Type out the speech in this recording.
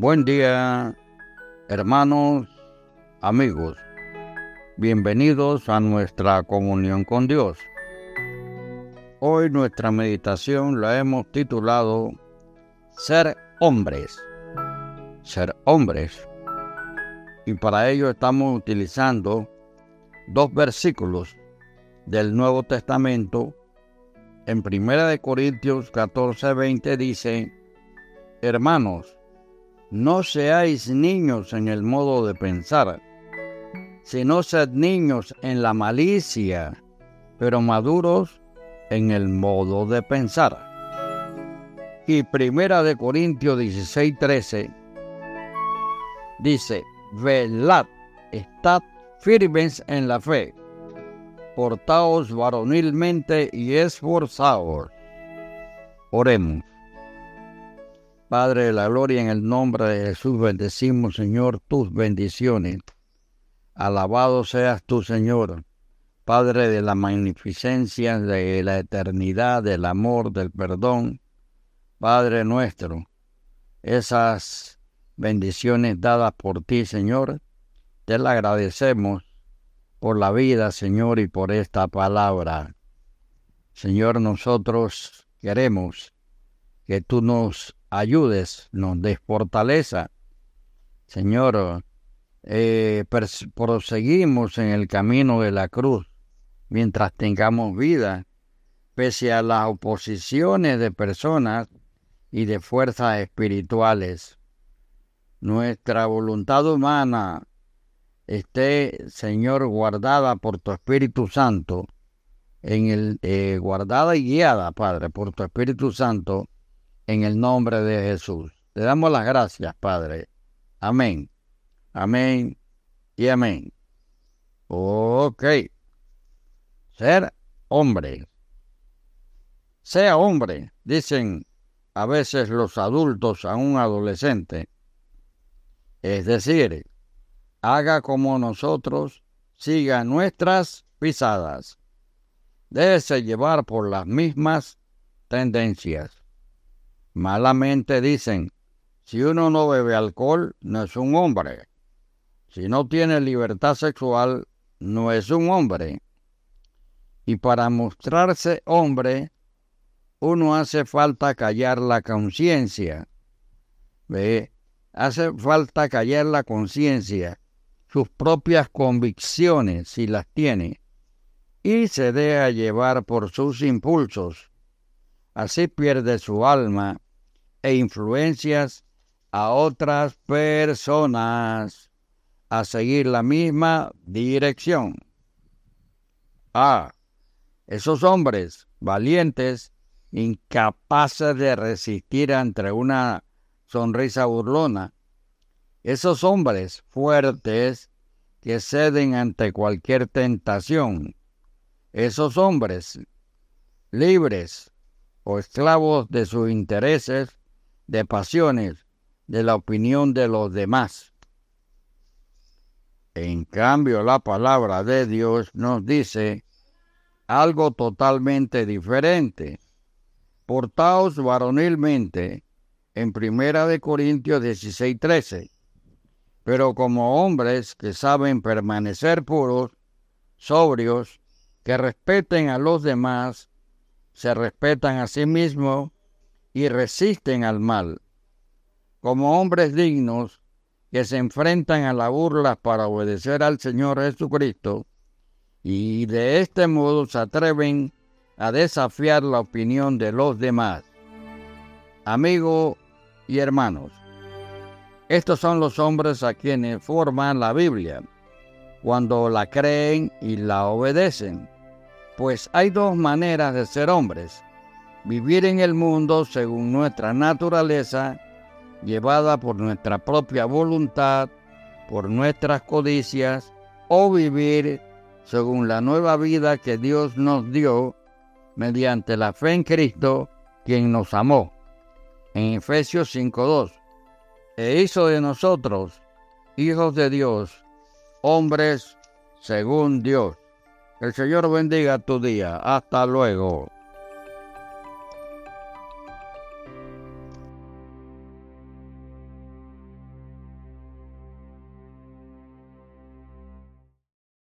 Buen día, hermanos, amigos. Bienvenidos a nuestra comunión con Dios. Hoy nuestra meditación la hemos titulado Ser hombres. Ser hombres. Y para ello estamos utilizando dos versículos del Nuevo Testamento. En 1 Corintios 14, 20 dice, Hermanos, no seáis niños en el modo de pensar, sino sed niños en la malicia, pero maduros en el modo de pensar. Y Primera de Corintios 16, 13 dice, velad, estad firmes en la fe, portaos varonilmente y esforzaos. Oremos. Padre de la gloria, en el nombre de Jesús bendecimos, Señor, tus bendiciones. Alabado seas tú, Señor, Padre de la magnificencia, de la eternidad, del amor, del perdón. Padre nuestro, esas bendiciones dadas por ti, Señor, te las agradecemos por la vida, Señor, y por esta palabra. Señor, nosotros queremos que tú nos ayudes, nos des fortaleza. Señor, eh, proseguimos en el camino de la cruz mientras tengamos vida, pese a las oposiciones de personas y de fuerzas espirituales. Nuestra voluntad humana esté, Señor, guardada por tu Espíritu Santo, en el, eh, guardada y guiada, Padre, por tu Espíritu Santo, en el nombre de Jesús. Te damos las gracias, Padre. Amén. Amén y amén. Ok. Ser hombre. Sea hombre, dicen a veces los adultos a un adolescente. Es decir, haga como nosotros, siga nuestras pisadas. Déjese llevar por las mismas tendencias. Malamente dicen, si uno no bebe alcohol, no es un hombre. Si no tiene libertad sexual, no es un hombre. Y para mostrarse hombre, uno hace falta callar la conciencia. ¿Ve? Hace falta callar la conciencia, sus propias convicciones, si las tiene, y se deja llevar por sus impulsos. Así pierde su alma e influencias a otras personas a seguir la misma dirección. Ah, esos hombres valientes, incapaces de resistir ante una sonrisa burlona, esos hombres fuertes que ceden ante cualquier tentación, esos hombres libres o esclavos de sus intereses, de pasiones, de la opinión de los demás. En cambio, la palabra de Dios nos dice algo totalmente diferente. Portaos varonilmente en Primera de Corintios 16:13. Pero como hombres que saben permanecer puros, sobrios, que respeten a los demás, se respetan a sí mismos y resisten al mal, como hombres dignos que se enfrentan a la burla para obedecer al Señor Jesucristo y de este modo se atreven a desafiar la opinión de los demás. Amigos y hermanos, estos son los hombres a quienes forman la Biblia, cuando la creen y la obedecen, pues hay dos maneras de ser hombres vivir en el mundo según nuestra naturaleza, llevada por nuestra propia voluntad, por nuestras codicias, o vivir según la nueva vida que Dios nos dio mediante la fe en Cristo, quien nos amó. En Efesios 5.2, e hizo de nosotros, hijos de Dios, hombres según Dios. El Señor bendiga tu día. Hasta luego.